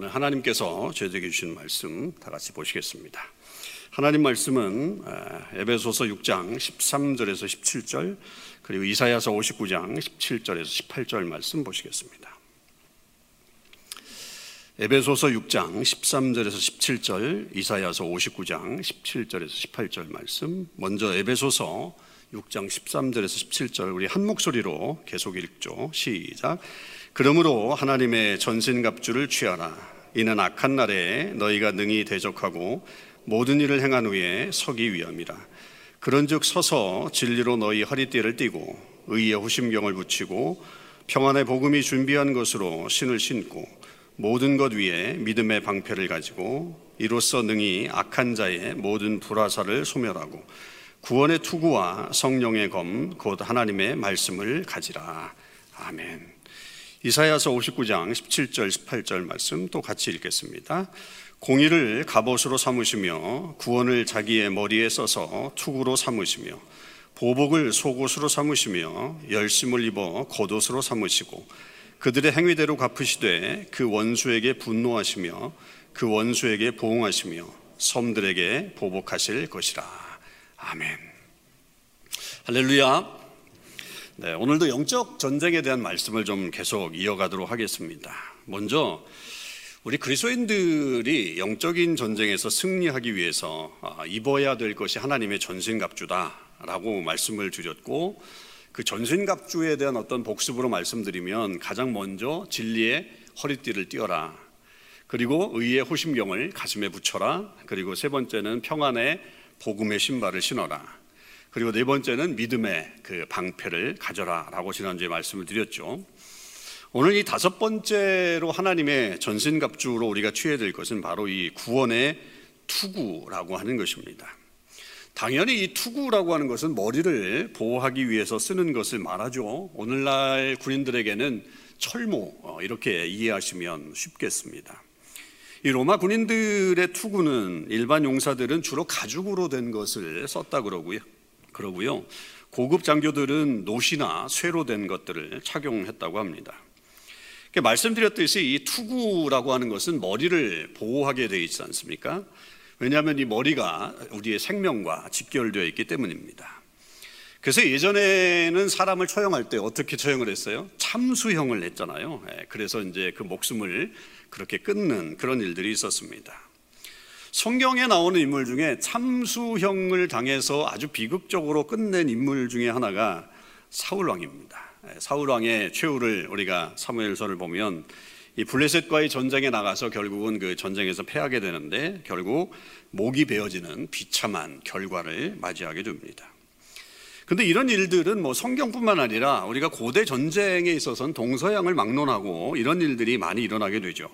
하나님께서 저에게 주신 말씀 다 같이 보시겠습니다. 하나님 말씀은 에베소서 6장 13절에서 17절 그리고 이사야서 59장 17절에서 18절 말씀 보시겠습니다. 에베소서 6장 13절에서 17절 이사야서 59장 17절에서 18절 말씀 먼저 에베소서 6장 13절에서 17절 우리 한 목소리로 계속 읽죠. 시작. 그러므로 하나님의 전신갑주를 취하라. 이는 악한 날에 너희가 능히 대적하고 모든 일을 행한 후에 서기 위함이라. 그런즉 서서 진리로 너희 허리띠를 띠고 의의 호심경을 붙이고 평안의 복음이 준비한 것으로 신을 신고 모든 것 위에 믿음의 방패를 가지고 이로써 능히 악한 자의 모든 불화사를 소멸하고 구원의 투구와 성령의 검 곧 하나님의 말씀을 가지라. 아멘. 이사야서 59장 17절 18절 말씀 또 같이 읽겠습니다. 공의를 갑옷으로 삼으시며 구원을 자기의 머리에 써서 투구로 삼으시며 보복을 속옷으로 삼으시며 열심을 입어 겉옷으로 삼으시고 그들의 행위대로 갚으시되 그 원수에게 분노하시며 그 원수에게 보응하시며 섬들에게 보복하실 것이라. 아멘. 할렐루야. 네, 오늘도 영적 전쟁에 대한 말씀을 좀 계속 이어가도록 하겠습니다. 먼저 우리 그리스도인들이 영적인 전쟁에서 승리하기 위해서 아, 입어야 될 것이 하나님의 전신갑주다라고 말씀을 드렸고 그 전신갑주에 대한 어떤 복습으로 말씀드리면 가장 먼저 진리의 허리띠를 띄어라. 그리고 의의 호심경을 가슴에 붙여라. 그리고 세 번째는 평안의 복음의 신발을 신어라. 그리고 네 번째는 믿음의 그 방패를 가져라라고 지난주에 말씀을 드렸죠. 오늘 이 다섯 번째로 하나님의 전신갑주로 우리가 취해야 될 것은 바로 이 구원의 투구라고 하는 것입니다. 당연히 이 투구라고 하는 것은 머리를 보호하기 위해서 쓰는 것을 말하죠. 오늘날 군인들에게는 철모 어, 이렇게 이해하시면 쉽겠습니다. 이 로마 군인들의 투구는 일반 용사들은 주로 가죽으로 된 것을 썼다 그러고요. 그러고요. 고급 장교들은 노시나 쇠로 된 것들을 착용했다고 합니다. 말씀드렸듯이 이 투구라고 하는 것은 머리를 보호하게 되어 있지 않습니까? 왜냐하면 이 머리가 우리의 생명과 직결되어 있기 때문입니다. 그래서 예전에는 사람을 처형할 때 어떻게 처형을 했어요? 참수형을 했잖아요. 예, 그래서 이제 그 목숨을 그렇게 끊는 그런 일들이 있었습니다. 성경에 나오는 인물 중에 참수형을 당해서 아주 비극적으로 끝낸 인물 중에 하나가 사울 왕입니다. 예, 사울 왕의 최후를 우리가 사무엘서를 보면 이 블레셋과의 전쟁에 나가서 결국은 그 전쟁에서 패하게 되는데 결국 목이 베어지는 비참한 결과를 맞이하게 됩니다. 근데 이런 일들은 뭐 성경뿐만 아니라 우리가 고대 전쟁에 있어서는 동서양을 막론하고 이런 일들이 많이 일어나게 되죠.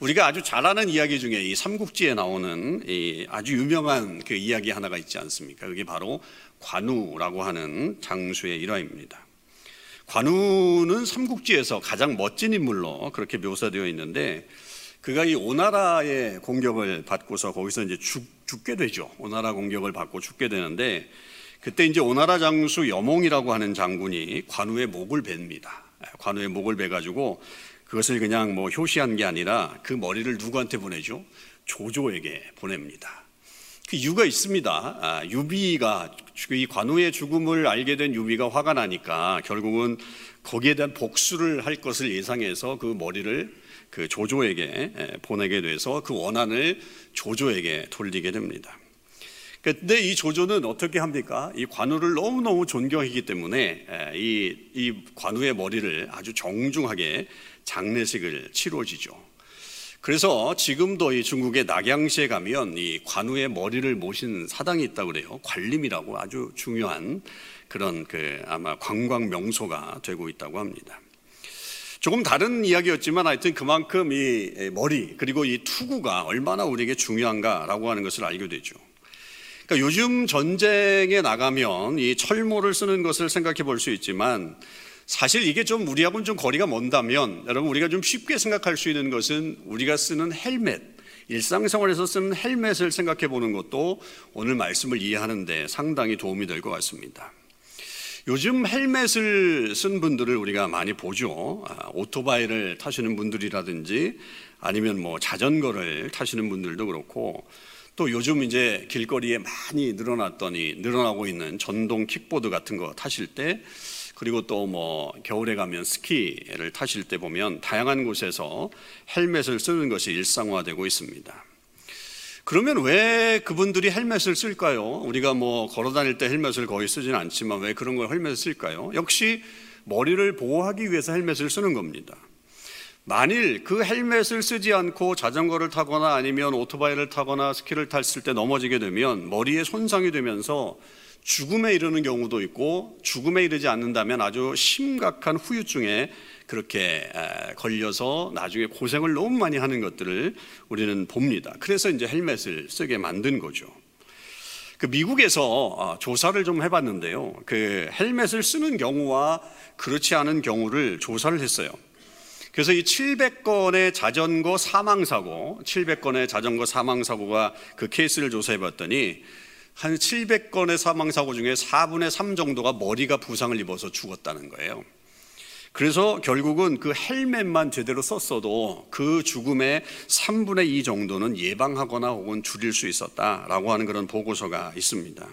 우리가 아주 잘 아는 이야기 중에 이 삼국지에 나오는 이 아주 유명한 그 이야기 하나가 있지 않습니까? 그게 바로 관우라고 하는 장수의 일화입니다. 관우는 삼국지에서 가장 멋진 인물로 그렇게 묘사되어 있는데 그가 이 오나라의 공격을 받고서 거기서 이제 죽, 죽게 되죠. 오나라 공격을 받고 죽게 되는데 그때 이제 오나라 장수 여몽이라고 하는 장군이 관우의 목을 베니다. 관우의 목을 베가지고 그것을 그냥 뭐 효시한 게 아니라 그 머리를 누구한테 보내죠? 조조에게 보냅니다. 그 이유가 있습니다. 아, 유비가 이 관우의 죽음을 알게 된 유비가 화가 나니까 결국은 거기에 대한 복수를 할 것을 예상해서 그 머리를 그 조조에게 보내게 돼서 그 원한을 조조에게 돌리게 됩니다. 근데 이 조조는 어떻게 합니까? 이 관우를 너무너무 존경하기 때문에 이, 이 관우의 머리를 아주 정중하게 장례식을 치러지죠. 그래서 지금도 이 중국의 낙양시에 가면 이 관우의 머리를 모신 사당이 있다고 그래요. 관림이라고 아주 중요한 그런 그 아마 관광 명소가 되고 있다고 합니다. 조금 다른 이야기였지만 하여튼 그만큼 이 머리 그리고 이 투구가 얼마나 우리에게 중요한가라고 하는 것을 알게 되죠. 그러니까 요즘 전쟁에 나가면 이 철모를 쓰는 것을 생각해 볼 수 있지만 사실 이게 좀 우리하고는 좀 거리가 먼다면 여러분 우리가 좀 쉽게 생각할 수 있는 것은 우리가 쓰는 헬멧 일상생활에서 쓰는 헬멧을 생각해 보는 것도 오늘 말씀을 이해하는데 상당히 도움이 될 것 같습니다. 요즘 헬멧을 쓴 분들을 우리가 많이 보죠. 아, 오토바이를 타시는 분들이라든지 아니면 뭐 자전거를 타시는 분들도 그렇고 또 요즘 이제 길거리에 많이 늘어났더니 늘어나고 있는 전동 킥보드 같은 거 타실 때 그리고 또 뭐 겨울에 가면 스키를 타실 때 보면 다양한 곳에서 헬멧을 쓰는 것이 일상화되고 있습니다. 그러면 왜 그분들이 헬멧을 쓸까요? 우리가 뭐 걸어 다닐 때 헬멧을 거의 쓰지는 않지만 왜 그런 걸 헬멧을 쓸까요? 역시 머리를 보호하기 위해서 헬멧을 쓰는 겁니다. 만일 그 헬멧을 쓰지 않고 자전거를 타거나 아니면 오토바이를 타거나 스키를 탔을 때 넘어지게 되면 머리에 손상이 되면서 죽음에 이르는 경우도 있고 죽음에 이르지 않는다면 아주 심각한 후유증에 그렇게 걸려서 나중에 고생을 너무 많이 하는 것들을 우리는 봅니다. 그래서 이제 헬멧을 쓰게 만든 거죠. 그 미국에서 아, 조사를 좀 해봤는데요. 그 헬멧을 쓰는 경우와 그렇지 않은 경우를 조사를 했어요. 그래서 이 700건의 자전거 사망 사고, 700건의 자전거 사망 사고가 그 케이스를 조사해 봤더니 한 700건의 사망 사고 중에 4분의 3 정도가 머리가 부상을 입어서 죽었다는 거예요. 그래서 결국은 그 헬멧만 제대로 썼어도 그 죽음의 3분의 2 정도는 예방하거나 혹은 줄일 수 있었다라고 하는 그런 보고서가 있습니다.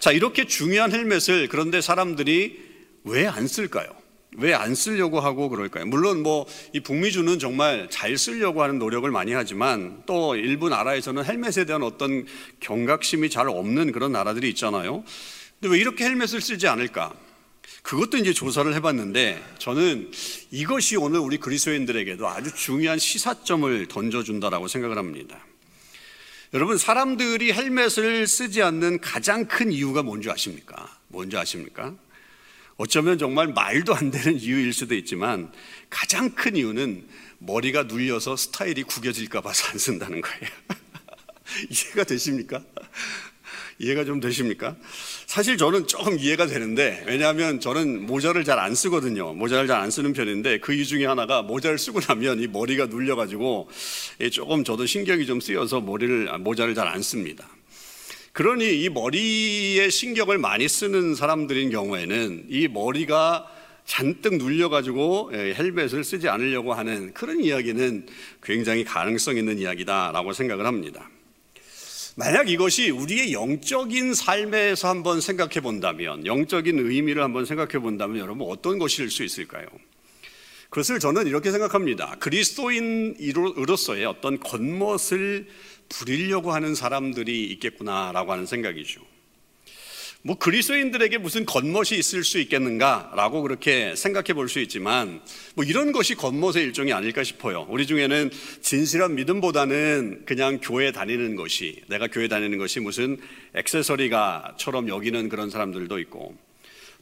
자, 이렇게 중요한 헬멧을 그런데 사람들이 왜 안 쓸까요? 왜 안 쓰려고 하고 그럴까요? 물론 뭐 이 북미주는 정말 잘 쓰려고 하는 노력을 많이 하지만 또 일부 나라에서는 헬멧에 대한 어떤 경각심이 잘 없는 그런 나라들이 있잖아요. 근데 왜 이렇게 헬멧을 쓰지 않을까? 그것도 이제 조사를 해봤는데 저는 이것이 오늘 우리 그리스도인들에게도 아주 중요한 시사점을 던져준다라고 생각을 합니다. 여러분 사람들이 헬멧을 쓰지 않는 가장 큰 이유가 뭔지 아십니까? 뭔지 아십니까? 어쩌면 정말 말도 안 되는 이유일 수도 있지만 가장 큰 이유는 머리가 눌려서 스타일이 구겨질까 봐서 안 쓴다는 거예요. 이해가 되십니까? 이해가 좀 되십니까? 사실 저는 조금 이해가 되는데 왜냐하면 저는 모자를 잘 안 쓰거든요. 모자를 잘 안 쓰는 편인데 그 이유 중에 하나가 모자를 쓰고 나면 이 머리가 눌려가지고 조금 저도 신경이 좀 쓰여서 머리를 모자를 잘 안 씁니다. 그러니 이 머리에 신경을 많이 쓰는 사람들인 경우에는 이 머리가 잔뜩 눌려가지고 예, 헬멧을 쓰지 않으려고 하는 그런 이야기는 굉장히 가능성 있는 이야기다라고 생각을 합니다. 만약 이것이 우리의 영적인 삶에서 한번 생각해 본다면, 영적인 의미를 한번 생각해 본다면 여러분 어떤 것일 수 있을까요? 그것을 저는 이렇게 생각합니다. 그리스도인으로서의 어떤 겉멋을 부리려고 하는 사람들이 있겠구나라고 하는 생각이죠. 뭐 그리스도인들에게 무슨 겉멋이 있을 수 있겠는가라고 그렇게 생각해 볼 수 있지만 뭐 이런 것이 겉멋의 일종이 아닐까 싶어요. 우리 중에는 진실한 믿음보다는 그냥 교회 다니는 것이 내가 교회 다니는 것이 무슨 액세서리가처럼 여기는 그런 사람들도 있고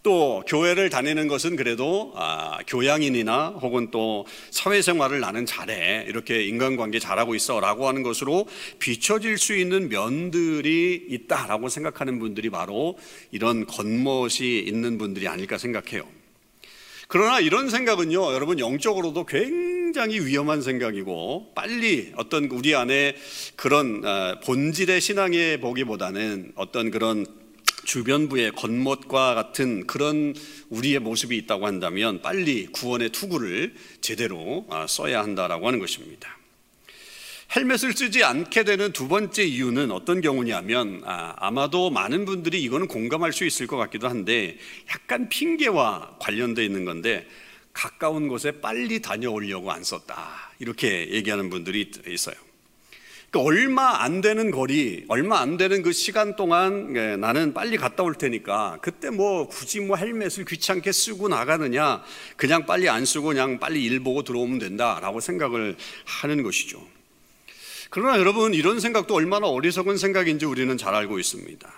또 교회를 다니는 것은 그래도 아, 교양인이나 혹은 또 사회생활을 나는 잘해 이렇게 인간관계 잘하고 있어라고 하는 것으로 비춰질 수 있는 면들이 있다라고 생각하는 분들이 바로 이런 겉멋이 있는 분들이 아닐까 생각해요. 그러나 이런 생각은요, 여러분 영적으로도 굉장히 위험한 생각이고 빨리 어떤 우리 안에 그런 아, 본질의 신앙의 보기보다는 어떤 그런 주변부의 겉멋과 같은 그런 우리의 모습이 있다고 한다면 빨리 구원의 투구를 제대로 아, 써야 한다라고 하는 것입니다. 헬멧을 쓰지 않게 되는 두 번째 이유는 어떤 경우냐면 아, 마도 많은 분들이 이거는 공감할 수 있을 것 같기도 한데 약간 핑계와 관련되어 있는 건데 가까운 곳에 빨리 다녀오려고 안 썼다 이렇게 얘기하는 분들이 있어요. 그러니까 얼마 안 되는 거리, 얼마 안 되는 그 시간 동안 예, 나는 빨리 갔다 올 테니까 그때 뭐 굳이 뭐 헬멧을 귀찮게 쓰고 나가느냐, 그냥 빨리 안 쓰고 그냥 빨리 일 보고 들어오면 된다라고 생각을 하는 것이죠. 그러나 여러분 이런 생각도 얼마나 어리석은 생각인지 우리는 잘 알고 있습니다.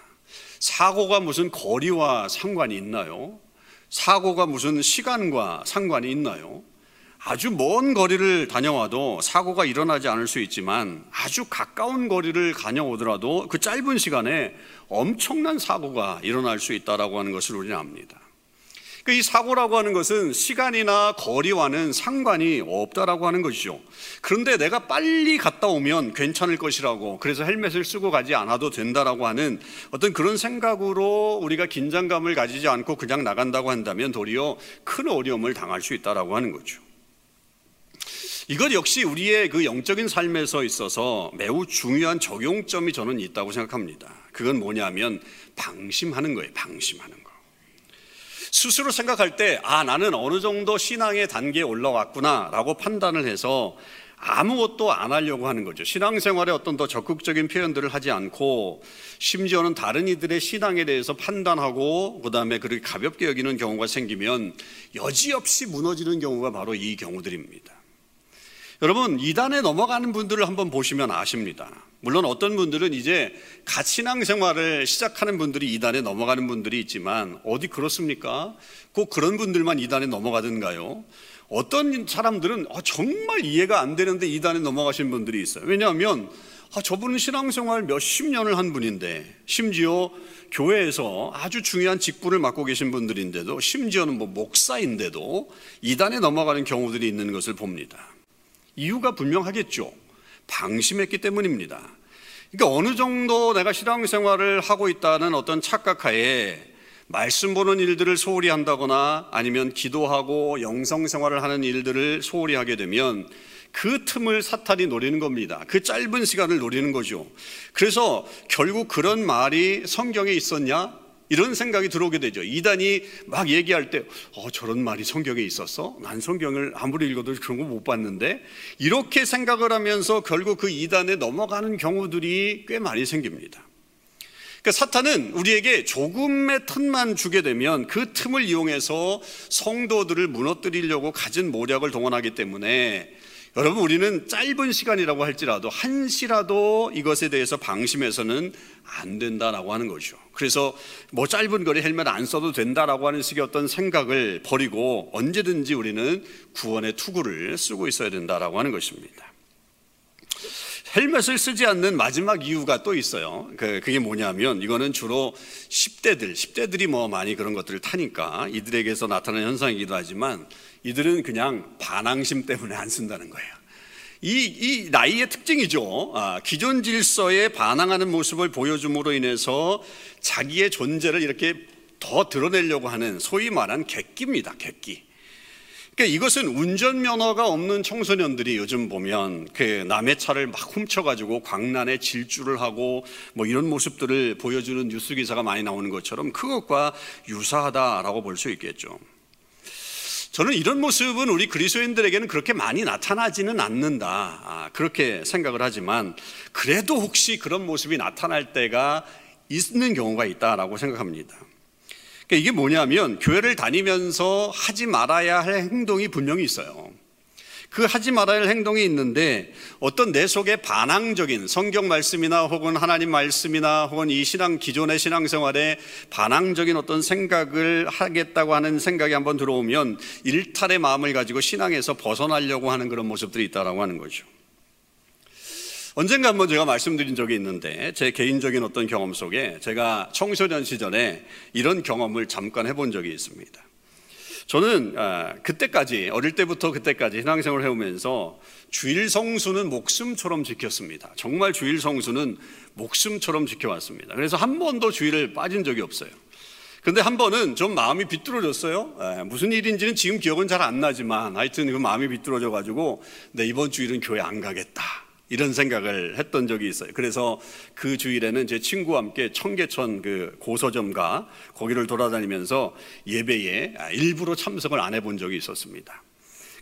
사고가 무슨 거리와 상관이 있나요? 사고가 무슨 시간과 상관이 있나요? 아주 먼 거리를 다녀와도 사고가 일어나지 않을 수 있지만 아주 가까운 거리를 다녀오더라도 그 짧은 시간에 엄청난 사고가 일어날 수 있다라고 하는 것을 우리는 압니다. 그러니까 이 사고라고 하는 것은 시간이나 거리와는 상관이 없다라고 하는 것이죠. 그런데 내가 빨리 갔다 오면 괜찮을 것이라고 그래서 헬멧을 쓰고 가지 않아도 된다라고 하는 어떤 그런 생각으로 우리가 긴장감을 가지지 않고 그냥 나간다고 한다면 도리어 큰 어려움을 당할 수 있다라고 하는 거죠. 이것 역시 우리의 그 영적인 삶에서 있어서 매우 중요한 적용점이 저는 있다고 생각합니다. 그건 뭐냐면 방심하는 거예요. 방심하는 거. 스스로 생각할 때, 아, 나는 어느 정도 신앙의 단계에 올라왔구나 라고 판단을 해서 아무것도 안 하려고 하는 거죠. 신앙생활에 어떤 더 적극적인 표현들을 하지 않고 심지어는 다른 이들의 신앙에 대해서 판단하고 그다음에 그렇게 가볍게 여기는 경우가 생기면 여지없이 무너지는 경우가 바로 이 경우들입니다. 여러분, 이단에 넘어가는 분들을 한번 보시면 아십니다. 물론 어떤 분들은 이제 갓 신앙생활을 시작하는 분들이 이단에 넘어가는 분들이 있지만 어디 그렇습니까? 꼭 그런 분들만 이단에 넘어가든가요? 어떤 사람들은 아, 정말 이해가 안 되는데 이단에 넘어가신 분들이 있어요. 왜냐하면 아, 저분은 신앙생활 몇십 년을 한 분인데 심지어 교회에서 아주 중요한 직분을 맡고 계신 분들인데도 심지어는 뭐 목사인데도 이단에 넘어가는 경우들이 있는 것을 봅니다. 이유가 분명하겠죠. 방심했기 때문입니다. 그러니까 어느 정도 내가 신앙생활을 하고 있다는 어떤 착각하에 말씀 보는 일들을 소홀히 한다거나 아니면 기도하고 영성 생활을 하는 일들을 소홀히 하게 되면 그 틈을 사탄이 노리는 겁니다. 그 짧은 시간을 노리는 거죠. 그래서 결국 그런 말이 성경에 있었냐? 이런 생각이 들어오게 되죠. 이단이 막 얘기할 때, 어, 저런 말이 성경에 있었어? 난 성경을 아무리 읽어도 그런 거 못 봤는데? 이렇게 생각을 하면서 결국 그 이단에 넘어가는 경우들이 꽤 많이 생깁니다. 그러니까 사탄은 우리에게 조금의 틈만 주게 되면 그 틈을 이용해서 성도들을 무너뜨리려고 가진 모략을 동원하기 때문에 여러분 우리는 짧은 시간이라고 할지라도 한시라도 이것에 대해서 방심해서는 안 된다라고 하는 거죠. 그래서 뭐 짧은 거리 헬멧 안 써도 된다라고 하는 식의 어떤 생각을 버리고 언제든지 우리는 구원의 투구를 쓰고 있어야 된다라고 하는 것입니다. 헬멧을 쓰지 않는 마지막 이유가 또 있어요. 그, 그게 뭐냐면 이거는 주로 10대들, 10대들이 뭐 많이 그런 것들을 타니까 이들에게서 나타나는 현상이기도 하지만 이들은 그냥 반항심 때문에 안 쓴다는 거예요. 이, 이 나이의 특징이죠. 아, 기존 질서에 반항하는 모습을 보여줌으로 인해서 자기의 존재를 이렇게 더 드러내려고 하는 소위 말한 객기입니다. 객기. 그러니까 이것은 운전면허가 없는 청소년들이 요즘 보면 그 남의 차를 막 훔쳐가지고 광란에 질주를 하고 뭐 이런 모습들을 보여주는 뉴스 기사가 많이 나오는 것처럼 그것과 유사하다라고 볼 수 있겠죠. 저는 이런 모습은 우리 그리스도인들에게는 그렇게 많이 나타나지는 않는다. 아, 그렇게 생각을 하지만 그래도 혹시 그런 모습이 나타날 때가 있는 경우가 있다라고 생각합니다. 그러니까 이게 뭐냐면 교회를 다니면서 하지 말아야 할 행동이 분명히 있어요. 그 하지 말아야 할 행동이 있는데 어떤 내 속에 반항적인 성경 말씀이나 혹은 하나님 말씀이나 혹은 이 신앙 기존의 신앙생활에 반항적인 어떤 생각을 하겠다고 하는 생각이 한번 들어오면 일탈의 마음을 가지고 신앙에서 벗어나려고 하는 그런 모습들이 있다라고 하는 거죠. 언젠가 한번 제가 말씀드린 적이 있는데 제 개인적인 어떤 경험 속에 제가 청소년 시절에 이런 경험을 잠깐 해본 적이 있습니다. 저는 아, 그때까지 어릴 때부터 그때까지 신앙생활을 해오면서 주일 성수는 목숨처럼 지켰습니다. 정말 주일 성수는 목숨처럼 지켜왔습니다. 그래서 한 번도 주일을 빠진 적이 없어요. 근데 한 번은 좀 마음이 비뚤어졌어요. 무슨 일인지는 지금 기억은 잘 안 나지만 하여튼 그 마음이 비뚤어져 가지고 내 이번 주일은 교회 안 가겠다. 이런 생각을 했던 적이 있어요. 그래서 그 주일에는 제 친구와 함께 청계천 그 고서점가 거기를 돌아다니면서 예배에 일부러 참석을 안 해본 적이 있었습니다.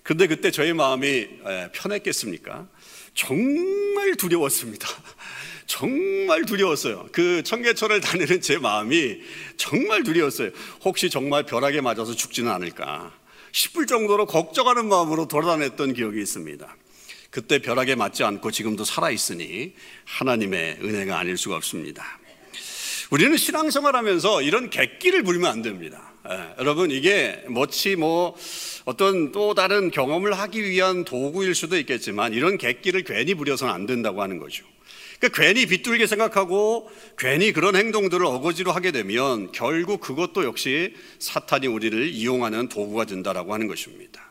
근데 그때 저의 마음이 편했겠습니까? 정말 두려웠습니다. 정말 두려웠어요. 그 청계천을 다니는 제 마음이 정말 두려웠어요. 혹시 정말 벼락에 맞아서 죽지는 않을까 싶을 정도로 걱정하는 마음으로 돌아다녔던 기억이 있습니다. 그때 벼락에 맞지 않고 지금도 살아있으니 하나님의 은혜가 아닐 수가 없습니다. 우리는 신앙생활 하면서 이런 객기를 부리면 안 됩니다. 예, 여러분, 이게 뭐치 뭐 어떤 또 다른 경험을 하기 위한 도구일 수도 있겠지만 이런 객기를 괜히 부려서는 안 된다고 하는 거죠. 그러니까 괜히 비뚤게 생각하고 괜히 그런 행동들을 어거지로 하게 되면 결국 그것도 역시 사탄이 우리를 이용하는 도구가 된다라고 하는 것입니다.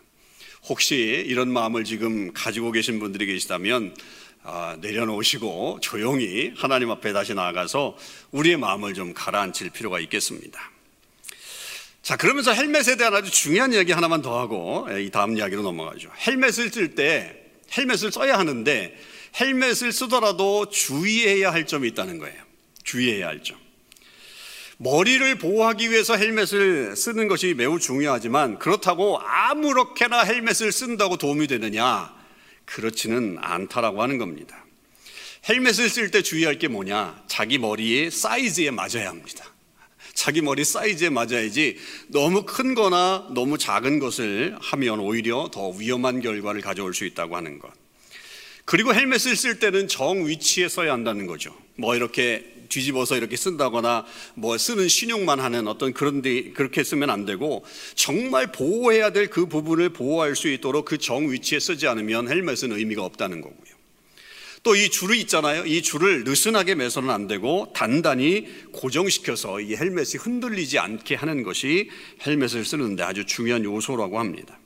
혹시 이런 마음을 지금 가지고 계신 분들이 계시다면 아, 내려놓으시고 조용히 하나님 앞에 다시 나아가서 우리의 마음을 좀 가라앉힐 필요가 있겠습니다. 자, 그러면서 헬멧에 대한 아주 중요한 이야기 하나만 더 하고 이 다음 이야기로 넘어가죠. 헬멧을 쓸 때 헬멧을 써야 하는데 헬멧을 쓰더라도 주의해야 할 점이 있다는 거예요. 주의해야 할 점. 머리를 보호하기 위해서 헬멧을 쓰는 것이 매우 중요하지만 그렇다고 아무렇게나 헬멧을 쓴다고 도움이 되느냐? 그렇지는 않다라고 하는 겁니다. 헬멧을 쓸 때 주의할 게 뭐냐? 자기 머리의 사이즈에 맞아야 합니다. 자기 머리 사이즈에 맞아야지 너무 큰 거나 너무 작은 것을 하면 오히려 더 위험한 결과를 가져올 수 있다고 하는 것. 그리고 헬멧을 쓸 때는 정 위치에 써야 한다는 거죠. 뭐 이렇게 뒤집어서 이렇게 쓴다거나 뭐 쓰는 신용만 하는 어떤 그런 데 그렇게 쓰면 안 되고 정말 보호해야 될 그 부분을 보호할 수 있도록 그 정 위치에 쓰지 않으면 헬멧은 의미가 없다는 거고요. 또 이 줄이 있잖아요. 이 줄을 느슨하게 매서는 안 되고 단단히 고정시켜서 이 헬멧이 흔들리지 않게 하는 것이 헬멧을 쓰는데 아주 중요한 요소라고 합니다.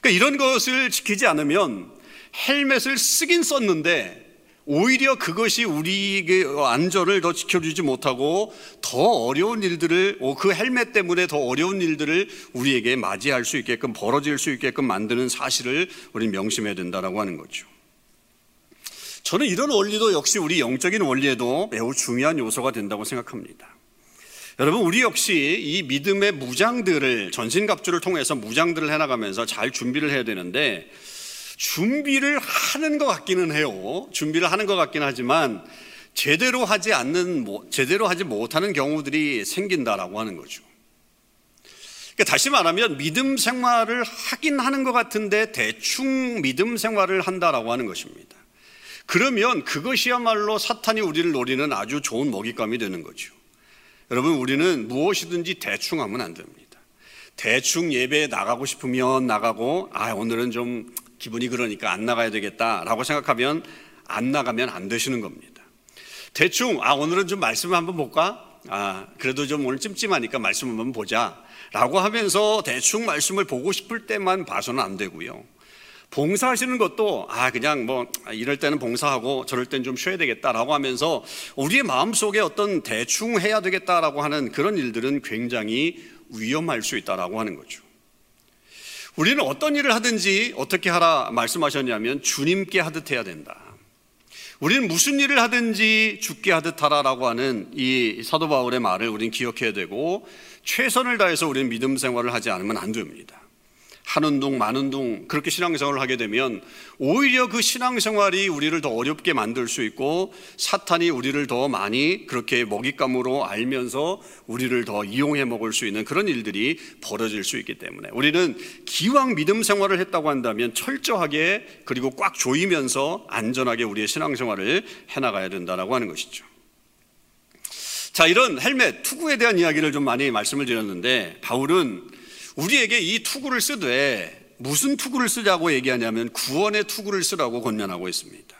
그러니까 이런 것을 지키지 않으면 헬멧을 쓰긴 썼는데 오히려 그것이 우리의 안전을 더 지켜주지 못하고 더 어려운 일들을 그 헬멧 때문에 더 어려운 일들을 우리에게 맞이할 수 있게끔 벌어질 수 있게끔 만드는 사실을 우리 명심해야 된다라고 하는 거죠. 저는 이런 원리도 역시 우리 영적인 원리에도 매우 중요한 요소가 된다고 생각합니다. 여러분, 우리 역시 이 믿음의 무장들을 전신갑주를 통해서 무장들을 해나가면서 잘 준비를 해야 되는데 준비를 하는 것 같기는 해요. 준비를 하는 것 같긴 하지만 제대로 하지 않는, 제대로 하지 못하는 경우들이 생긴다라고 하는 거죠. 그러니까 다시 말하면 믿음 생활을 하긴 하는 것 같은데 대충 믿음 생활을 한다라고 하는 것입니다. 그러면 그것이야말로 사탄이 우리를 노리는 아주 좋은 먹잇감이 되는 거죠. 여러분, 우리는 무엇이든지 대충 하면 안 됩니다. 대충 예배에 나가고 싶으면 나가고, 아, 오늘은 좀 기분이 그러니까 안 나가야 되겠다라고 생각하면 안 나가면 안 되시는 겁니다. 대충, 아, 오늘은 좀 말씀을 한번 볼까? 아, 그래도 좀 오늘 찜찜하니까 말씀 한번 보자. 라고 하면서 대충 말씀을 보고 싶을 때만 봐서는 안 되고요. 봉사하시는 것도 아 그냥 뭐 이럴 때는 봉사하고 저럴 때는 좀 쉬어야 되겠다라고 하면서 우리의 마음속에 어떤 대충 해야 되겠다라고 하는 그런 일들은 굉장히 위험할 수 있다라고 하는 거죠. 우리는 어떤 일을 하든지 어떻게 하라 말씀하셨냐면 주님께 하듯 해야 된다. 우리는 무슨 일을 하든지 죽게 하듯 하라라고 하는 이 사도 바울의 말을 우리는 기억해야 되고 최선을 다해서 우리는 믿음 생활을 하지 않으면 안 됩니다. 하는 둥 마는 둥 그렇게 신앙생활을 하게 되면 오히려 그 신앙생활이 우리를 더 어렵게 만들 수 있고 사탄이 우리를 더 많이 그렇게 먹잇감으로 알면서 우리를 더 이용해 먹을 수 있는 그런 일들이 벌어질 수 있기 때문에 우리는 기왕 믿음 생활을 했다고 한다면 철저하게 그리고 꽉 조이면서 안전하게 우리의 신앙생활을 해나가야 된다라고 하는 것이죠. 자, 이런 헬멧, 투구에 대한 이야기를 좀 많이 말씀을 드렸는데 바울은 우리에게 이 투구를 쓰되 무슨 투구를 쓰자고 얘기하냐면 구원의 투구를 쓰라고 권면하고 있습니다.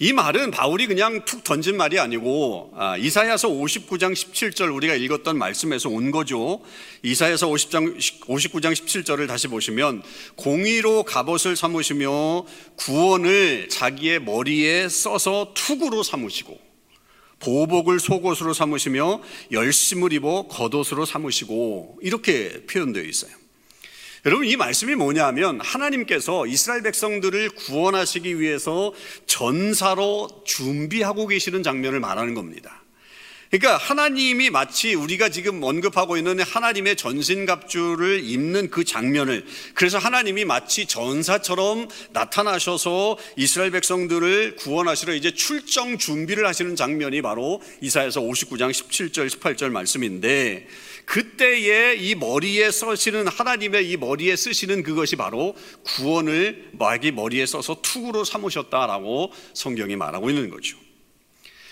이 말은 바울이 그냥 툭 던진 말이 아니고 아, 이사야서 59장 17절 우리가 읽었던 말씀에서 온 거죠. 이사야서 50장 59장 17절을 다시 보시면 공의로 갑옷을 삼으시며 구원을 자기의 머리에 써서 투구로 삼으시고 보복을 속옷으로 삼으시며 열심을 입어 겉옷으로 삼으시고 이렇게 표현되어 있어요. 여러분 이 말씀이 뭐냐면 하나님께서 이스라엘 백성들을 구원하시기 위해서 전사로 준비하고 계시는 장면을 말하는 겁니다. 그러니까 하나님이 마치 우리가 지금 언급하고 있는 하나님의 전신갑주를 입는 그 장면을 그래서 하나님이 마치 전사처럼 나타나셔서 이스라엘 백성들을 구원하시러 이제 출정 준비를 하시는 장면이 바로 이사에서 59장 17절 18절 말씀인데 그때에 이 머리에 써시는 하나님의 이 머리에 쓰시는 그것이 바로 구원을 마귀 머리에 써서 투구로 삼으셨다라고 성경이 말하고 있는 거죠.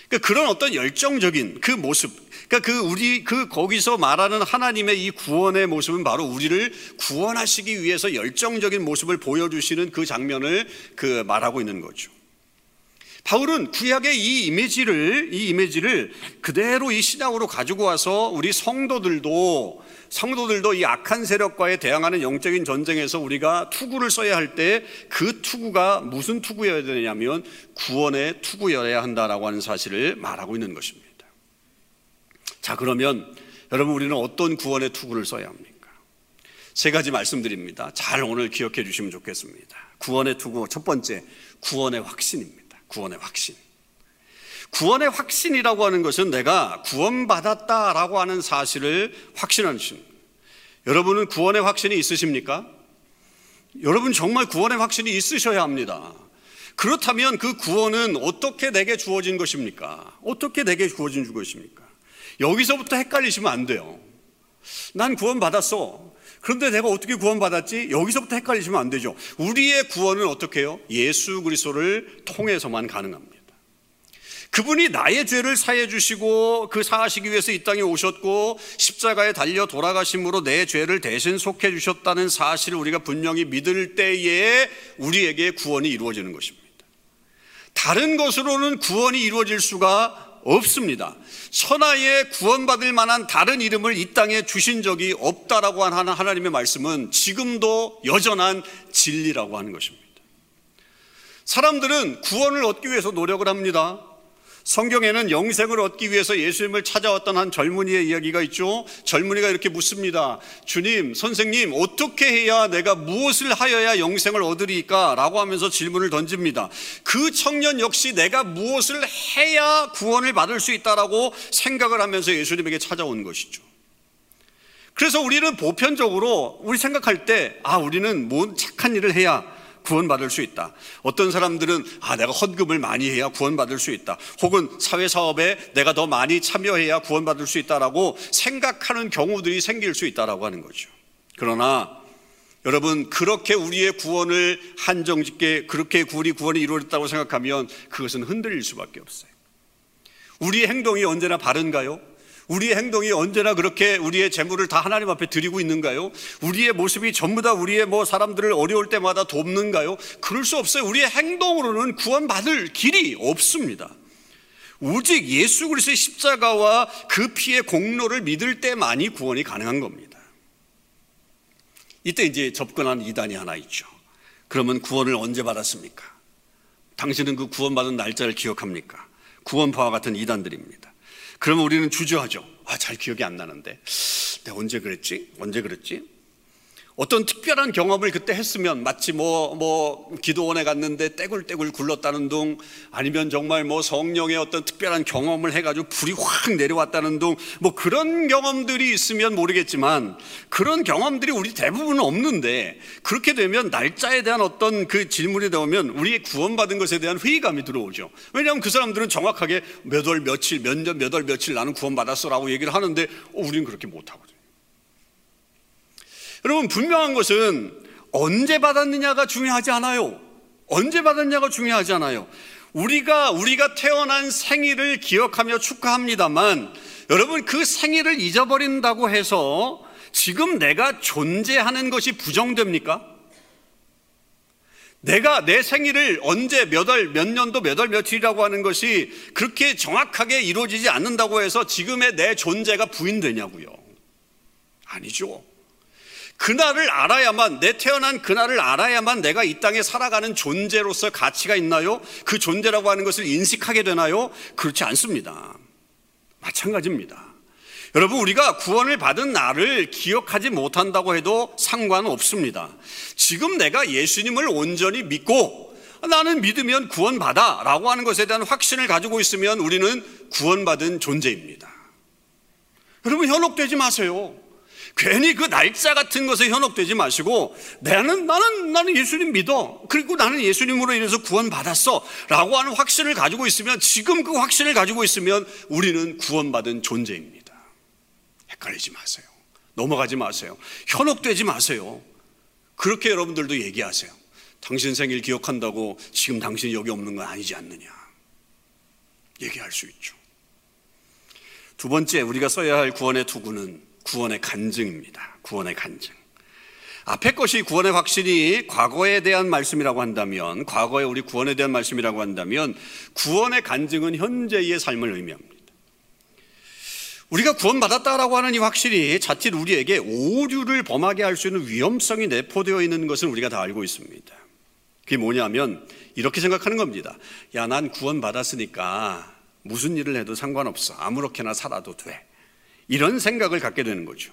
그러니까 그런 어떤 열정적인 그 모습, 그러니까 그 우리 그 거기서 말하는 하나님의 이 구원의 모습은 바로 우리를 구원하시기 위해서 열정적인 모습을 보여주시는 그 장면을 그 말하고 있는 거죠. 바울은 구약의 이 이미지를 이 이미지를 그대로 이 신앙으로 가지고 와서 우리 성도들도 성도들도 이 악한 세력과의 대항하는 영적인 전쟁에서 우리가 투구를 써야 할 때 그 투구가 무슨 투구여야 되냐면 구원의 투구여야 한다라고 하는 사실을 말하고 있는 것입니다. 자, 그러면 여러분 우리는 어떤 구원의 투구를 써야 합니까? 세 가지 말씀드립니다. 잘 오늘 기억해 주시면 좋겠습니다. 구원의 투구 첫 번째 구원의 확신입니다. 구원의 확신. 구원의 확신이라고 하는 것은 내가 구원받았다라고 하는 사실을 확신하는 것. 여러분은 구원의 확신이 있으십니까? 여러분 정말 구원의 확신이 있으셔야 합니다. 그렇다면 그 구원은 어떻게 내게 주어진 것입니까? 어떻게 내게 주어진 것입니까? 여기서부터 헷갈리시면 안 돼요. 난 구원받았어. 그런데 내가 어떻게 구원받았지? 여기서부터 헷갈리시면 안 되죠. 우리의 구원은 어떻게 해요? 예수 그리스도를 통해서만 가능합니다. 그분이 나의 죄를 사해 주시고 그 사하시기 위해서 이 땅에 오셨고 십자가에 달려 돌아가심으로 내 죄를 대신 속해 주셨다는 사실을 우리가 분명히 믿을 때에 우리에게 구원이 이루어지는 것입니다. 다른 것으로는 구원이 이루어질 수가 없습니다. 천하에 구원받을 만한 다른 이름을 이 땅에 주신 적이 없다라고 하는 하나님의 말씀은 지금도 여전한 진리라고 하는 것입니다. 사람들은 구원을 얻기 위해서 노력을 합니다. 성경에는 영생을 얻기 위해서 예수님을 찾아왔던 한 젊은이의 이야기가 있죠. 젊은이가 이렇게 묻습니다. 주님, 선생님, 어떻게 해야 내가 무엇을 하여야 영생을 얻으리까? 라고 하면서 질문을 던집니다. 그 청년 역시 내가 무엇을 해야 구원을 받을 수 있다라고 생각을 하면서 예수님에게 찾아온 것이죠. 그래서 우리는 보편적으로 우리 생각할 때, 아, 우리는 뭔 착한 일을 해야 구원받을 수 있다. 어떤 사람들은 아, 내가 헌금을 많이 해야 구원받을 수 있다. 혹은 사회사업에 내가 더 많이 참여해야 구원받을 수 있다라고 생각하는 경우들이 생길 수 있다라고 하는 거죠. 그러나 여러분, 그렇게 우리의 구원을 한정짓게 그렇게 우리 구원이 이루어졌다고 생각하면 그것은 흔들릴 수밖에 없어요. 우리의 행동이 언제나 바른가요? 우리의 행동이 언제나 그렇게 우리의 재물을 다 하나님 앞에 드리고 있는가요? 우리의 모습이 전부 다 우리의 뭐 사람들을 어려울 때마다 돕는가요? 그럴 수 없어요. 우리의 행동으로는 구원받을 길이 없습니다. 오직 예수 그리스도의 십자가와 그 피의 공로를 믿을 때만이 구원이 가능한 겁니다. 이때 이제 접근한 이단이 하나 있죠. 그러면 구원을 언제 받았습니까? 당신은 그 구원받은 날짜를 기억합니까? 구원파와 같은 이단들입니다. 그러면 우리는 주저하죠. 아, 잘 기억이 안 나는데. 내가 언제 그랬지? 언제 그랬지? 어떤 특별한 경험을 그때 했으면 마치 뭐, 뭐, 기도원에 갔는데 떼굴떼굴 굴렀다는 둥 아니면 정말 뭐 성령의 어떤 특별한 경험을 해가지고 불이 확 내려왔다는 둥 뭐 그런 경험들이 있으면 모르겠지만 그런 경험들이 우리 대부분은 없는데 그렇게 되면 날짜에 대한 어떤 그 질문이 나오면 우리의 구원받은 것에 대한 회의감이 들어오죠. 왜냐하면 그 사람들은 정확하게 몇 월 며칠, 몇 년, 몇 월 며칠 나는 구원받았어 라고 얘기를 하는데 어, 우리는 그렇게 못하거든요. 여러분, 분명한 것은 언제 받았느냐가 중요하지 않아요. 언제 받았냐가 중요하지 않아요. 우리가, 우리가 태어난 생일을 기억하며 축하합니다만, 여러분, 그 생일을 잊어버린다고 해서 지금 내가 존재하는 것이 부정됩니까? 내가 내 생일을 언제 몇 월, 몇 년도, 몇 월, 며칠이라고 하는 것이 그렇게 정확하게 이루어지지 않는다고 해서 지금의 내 존재가 부인되냐고요. 아니죠. 그날을 알아야만 내 태어난 그날을 알아야만 내가 이 땅에 살아가는 존재로서 가치가 있나요? 그 존재라고 하는 것을 인식하게 되나요? 그렇지 않습니다. 마찬가지입니다. 여러분 우리가 구원을 받은 날을 기억하지 못한다고 해도 상관없습니다. 지금 내가 예수님을 온전히 믿고 나는 믿으면 구원받아 라고 하는 것에 대한 확신을 가지고 있으면 우리는 구원받은 존재입니다. 여러분 현혹되지 마세요. 괜히 그 날짜 같은 것에 현혹되지 마시고 나는 나는 나는 예수님 믿어. 그리고 나는 예수님으로 인해서 구원 받았어라고 하는 확신을 가지고 있으면 지금 그 확신을 가지고 있으면 우리는 구원받은 존재입니다. 헷갈리지 마세요. 넘어가지 마세요. 현혹되지 마세요. 그렇게 여러분들도 얘기하세요. 당신 생일 기억한다고 지금 당신이 여기 없는 건 아니지 않느냐. 얘기할 수 있죠. 두 번째 우리가 써야 할 구원의 투구는 구원의 간증입니다. 구원의 간증. 앞에 것이 구원의 확신이 과거에 대한 말씀이라고 한다면, 과거에 우리 구원에 대한 말씀이라고 한다면, 구원의 간증은 현재의 삶을 의미합니다. 우리가 구원받았다라고 하는 이 확신이 자칫 우리에게 오류를 범하게 할 수 있는 위험성이 내포되어 있는 것을 우리가 다 알고 있습니다. 그게 뭐냐면, 이렇게 생각하는 겁니다. 야, 난 구원받았으니까 무슨 일을 해도 상관없어. 아무렇게나 살아도 돼. 이런 생각을 갖게 되는 거죠.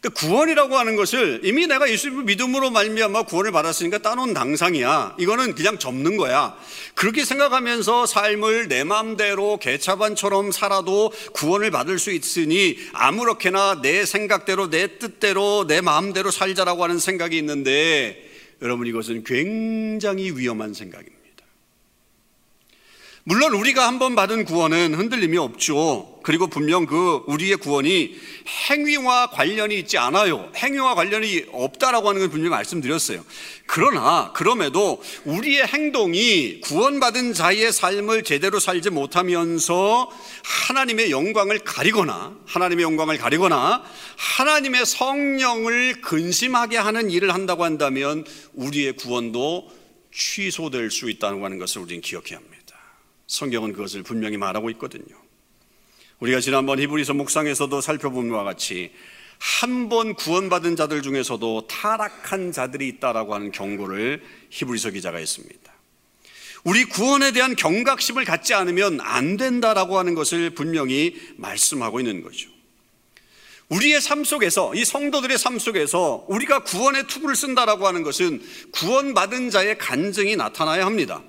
그러니까 구원이라고 하는 것을 이미 내가 예수님을 믿음으로 말미암아 구원을 받았으니까 따놓은 당상이야. 이거는 그냥 접는 거야. 그렇게 생각하면서 삶을 내 마음대로 개차반처럼 살아도 구원을 받을 수 있으니 아무렇게나 내 생각대로 내 뜻대로 내 마음대로 살자라고 하는 생각이 있는데 여러분 이것은 굉장히 위험한 생각입니다. 물론 우리가 한번 받은 구원은 흔들림이 없죠. 그리고 분명 그 우리의 구원이 행위와 관련이 있지 않아요. 행위와 관련이 없다라고 하는 걸 분명히 말씀드렸어요. 그러나 그럼에도 우리의 행동이 구원받은 자의 삶을 제대로 살지 못하면서 하나님의 영광을 가리거나 하나님의 영광을 가리거나 하나님의 성령을 근심하게 하는 일을 한다고 한다면 우리의 구원도 취소될 수 있다는 것을 우리는 기억해야 합니다. 성경은 그것을 분명히 말하고 있거든요. 우리가 지난번 히브리서 묵상에서도 살펴본 것과 같이 한 번 구원받은 자들 중에서도 타락한 자들이 있다라고 하는 경고를 히브리서 기자가 했습니다. 우리 구원에 대한 경각심을 갖지 않으면 안 된다라고 하는 것을 분명히 말씀하고 있는 거죠. 우리의 삶 속에서 이 성도들의 삶 속에서 우리가 구원의 투구를 쓴다라고 하는 것은 구원받은 자의 간증이 나타나야 합니다.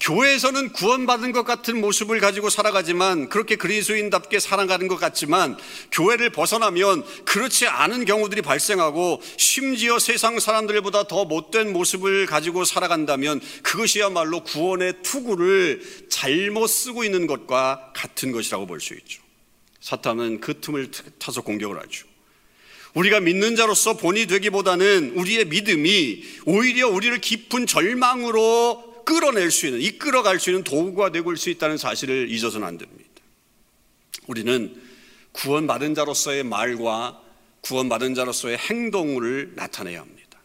교회에서는 구원받은 것 같은 모습을 가지고 살아가지만 그렇게 그리스도인답게 살아가는 것 같지만 교회를 벗어나면 그렇지 않은 경우들이 발생하고 심지어 세상 사람들보다 더 못된 모습을 가지고 살아간다면 그것이야말로 구원의 투구를 잘못 쓰고 있는 것과 같은 것이라고 볼 수 있죠. 사탄은 그 틈을 타서 공격을 하죠. 우리가 믿는 자로서 본이 되기보다는 우리의 믿음이 오히려 우리를 깊은 절망으로 끌어낼 수 있는, 이끌어갈 수 있는 도구가 되고 수 있다는 사실을 잊어서는 안 됩니다. 우리는 구원받은 자로서의 말과 구원받은 자로서의 행동을 나타내야 합니다.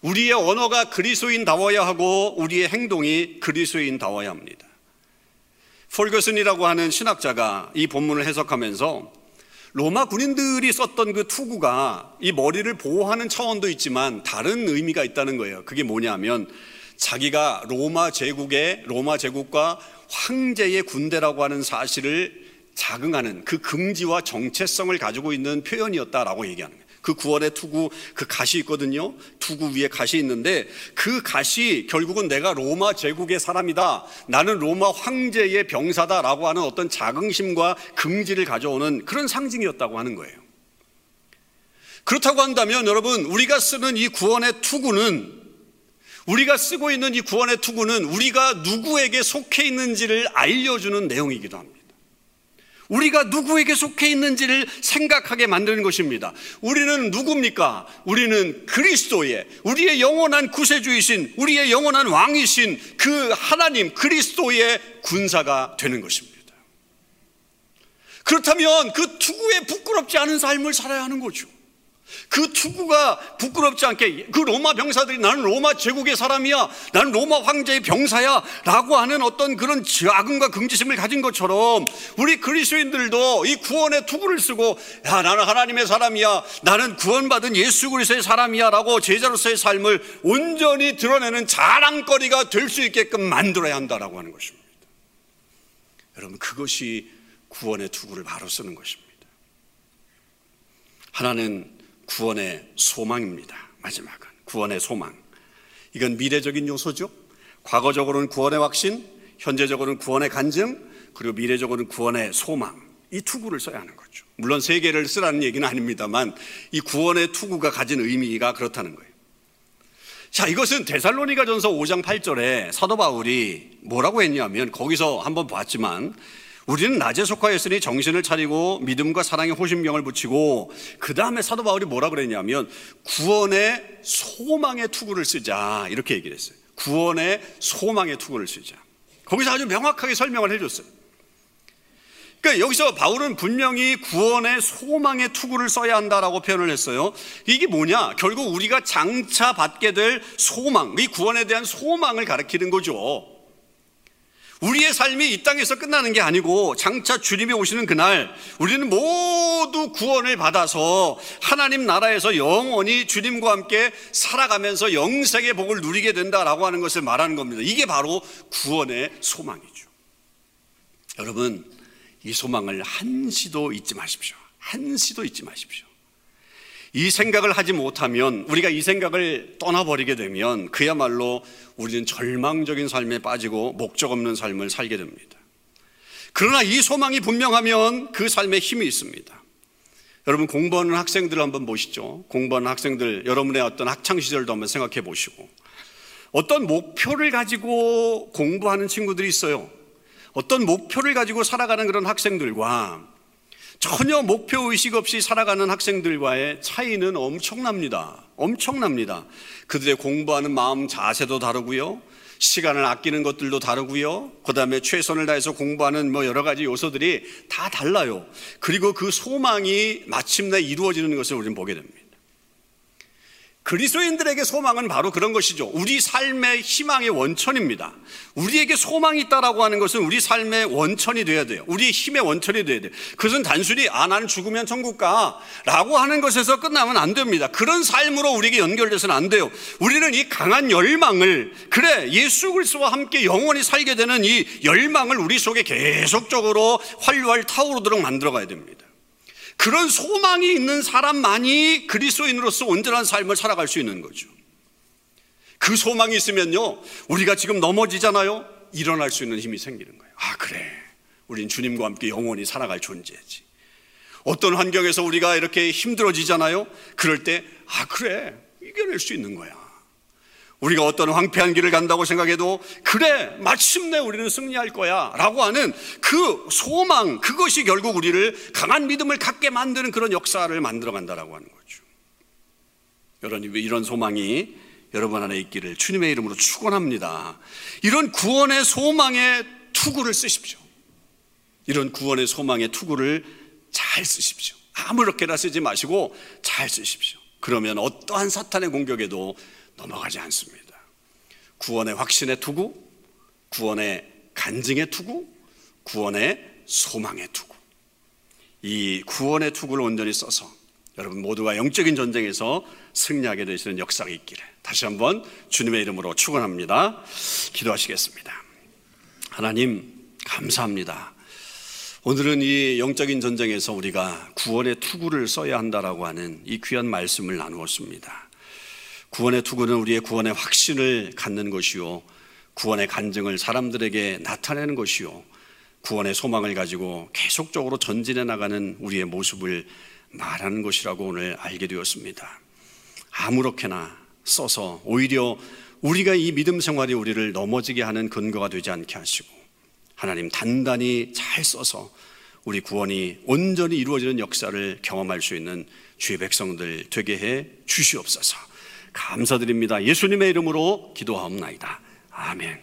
우리의 언어가 그리스도인다워야 하고 우리의 행동이 그리스도인다워야 합니다. 폴거슨이라고 하는 신학자가 이 본문을 해석하면서 로마 군인들이 썼던 그 투구가 이 머리를 보호하는 차원도 있지만 다른 의미가 있다는 거예요. 그게 뭐냐면 자기가 로마 제국의 로마 제국과 황제의 군대라고 하는 사실을 자긍하는 그 긍지와 정체성을 가지고 있는 표현이었다라고 얘기하는 거예요. 그 구원의 투구 그 가시 있거든요. 투구 위에 가시 있는데 그 가시 결국은 내가 로마 제국의 사람이다. 나는 로마 황제의 병사다라고 하는 어떤 자긍심과 긍지를 가져오는 그런 상징이었다고 하는 거예요. 그렇다고 한다면 여러분 우리가 쓰는 이 구원의 투구는 우리가 쓰고 있는 이 구원의 투구는 우리가 누구에게 속해 있는지를 알려주는 내용이기도 합니다. 우리가 누구에게 속해 있는지를 생각하게 만드는 것입니다. 우리는 누굽니까? 우리는 그리스도의, 우리의 영원한 구세주이신, 우리의 영원한 왕이신 그 하나님 그리스도의 군사가 되는 것입니다. 그렇다면 그 투구에 부끄럽지 않은 삶을 살아야 하는 거죠. 그 투구가 부끄럽지 않게 그 로마 병사들이 나는 로마 제국의 사람이야. 나는 로마 황제의 병사야. 라고 하는 어떤 그런 자금과 긍지심을 가진 것처럼 우리 그리스도인들도 이 구원의 투구를 쓰고 야, 나는 하나님의 사람이야. 나는 구원받은 예수 그리스도의 사람이야. 라고 제자로서의 삶을 온전히 드러내는 자랑거리가 될 수 있게끔 만들어야 한다라고 하는 것입니다. 여러분, 그것이 구원의 투구를 바로 쓰는 것입니다. 하나는 구원의 소망입니다. 마지막은 구원의 소망. 이건 미래적인 요소죠. 과거적으로는 구원의 확신, 현재적으로는 구원의 간증, 그리고 미래적으로는 구원의 소망. 이 투구를 써야 하는 거죠. 물론 세 개를 쓰라는 얘기는 아닙니다만 이 구원의 투구가 가진 의미가 그렇다는 거예요. 자, 이것은 데살로니가 전서 5장 8절에 사도 바울이 뭐라고 했냐면 거기서 한번 봤지만 우리는 낮에 속하였으니 정신을 차리고 믿음과 사랑의 호심경을 붙이고 그 다음에 사도 바울이 뭐라 그랬냐면 구원의 소망의 투구를 쓰자 이렇게 얘기를 했어요. 구원의 소망의 투구를 쓰자. 거기서 아주 명확하게 설명을 해줬어요. 그러니까 여기서 바울은 분명히 구원의 소망의 투구를 써야 한다라고 표현을 했어요. 이게 뭐냐? 결국 우리가 장차 받게 될 소망, 이 구원에 대한 소망을 가리키는 거죠. 우리의 삶이 이 땅에서 끝나는 게 아니고 장차 주님이 오시는 그날 우리는 모두 구원을 받아서 하나님 나라에서 영원히 주님과 함께 살아가면서 영생의 복을 누리게 된다라고 하는 것을 말하는 겁니다. 이게 바로 구원의 소망이죠. 여러분, 이 소망을 한시도 잊지 마십시오. 한시도 잊지 마십시오. 이 생각을 하지 못하면 우리가 이 생각을 떠나버리게 되면 그야말로 우리는 절망적인 삶에 빠지고 목적 없는 삶을 살게 됩니다. 그러나 이 소망이 분명하면 그 삶에 힘이 있습니다. 여러분 공부하는 학생들을 한번 보시죠. 공부하는 학생들 여러분의 어떤 학창 시절도 한번 생각해 보시고 어떤 목표를 가지고 공부하는 친구들이 있어요. 어떤 목표를 가지고 살아가는 그런 학생들과 전혀 목표 의식 없이 살아가는 학생들과의 차이는 엄청납니다. 엄청납니다. 그들의 공부하는 마음 자세도 다르고요. 시간을 아끼는 것들도 다르고요. 그 다음에 최선을 다해서 공부하는 뭐 여러 가지 요소들이 다 달라요. 그리고 그 소망이 마침내 이루어지는 것을 우리는 보게 됩니다. 그리스도인들에게 소망은 바로 그런 것이죠. 우리 삶의 희망의 원천입니다. 우리에게 소망이 있다라고 하는 것은 우리 삶의 원천이 돼야 돼요. 우리의 힘의 원천이 돼야 돼요. 그것은 단순히 아 나는 죽으면 천국 가라고 하는 것에서 끝나면 안 됩니다. 그런 삶으로 우리에게 연결돼서는 안 돼요. 우리는 이 강한 열망을 그래 예수 그리스도와 함께 영원히 살게 되는 이 열망을 우리 속에 계속적으로 활활 타오르도록 만들어 가야 됩니다. 그런 소망이 있는 사람만이 그리스도인으로서 온전한 삶을 살아갈 수 있는 거죠. 그 소망이 있으면요, 우리가 지금 넘어지잖아요. 일어날 수 있는 힘이 생기는 거예요. 아, 그래. 우린 주님과 함께 영원히 살아갈 존재지. 어떤 환경에서 우리가 이렇게 힘들어지잖아요. 그럴 때, 아, 그래. 이겨낼 수 있는 거야. 우리가 어떤 황폐한 길을 간다고 생각해도 그래 마침내 우리는 승리할 거야 라고 하는 그 소망 그것이 결국 우리를 강한 믿음을 갖게 만드는 그런 역사를 만들어 간다라고 하는 거죠. 여러분 이런 소망이 여러분 안에 있기를 주님의 이름으로 축원합니다. 이런 구원의 소망의 투구를 쓰십시오. 이런 구원의 소망의 투구를 잘 쓰십시오. 아무렇게나 쓰지 마시고 잘 쓰십시오. 그러면 어떠한 사탄의 공격에도 넘어가지 않습니다. 구원의 확신의 투구, 구원의 간증의 투구, 구원의 소망의 투구. 이 구원의 투구를 온전히 써서 여러분 모두가 영적인 전쟁에서 승리하게 되시는 역사가 있기를 다시 한번 주님의 이름으로 축원합니다. 기도하시겠습니다. 하나님 감사합니다. 오늘은 이 영적인 전쟁에서 우리가 구원의 투구를 써야 한다라고 하는 이 귀한 말씀을 나누었습니다. 구원의 투구는 우리의 구원의 확신을 갖는 것이요. 구원의 간증을 사람들에게 나타내는 것이요. 구원의 소망을 가지고 계속적으로 전진해 나가는 우리의 모습을 말하는 것이라고 오늘 알게 되었습니다. 아무렇게나 써서 오히려 우리가 이 믿음 생활이 우리를 넘어지게 하는 근거가 되지 않게 하시고 하나님 단단히 잘 써서 우리 구원이 온전히 이루어지는 역사를 경험할 수 있는 주의 백성들 되게 해 주시옵소서. 감사드립니다. 예수님의 이름으로 기도하옵나이다. 아멘.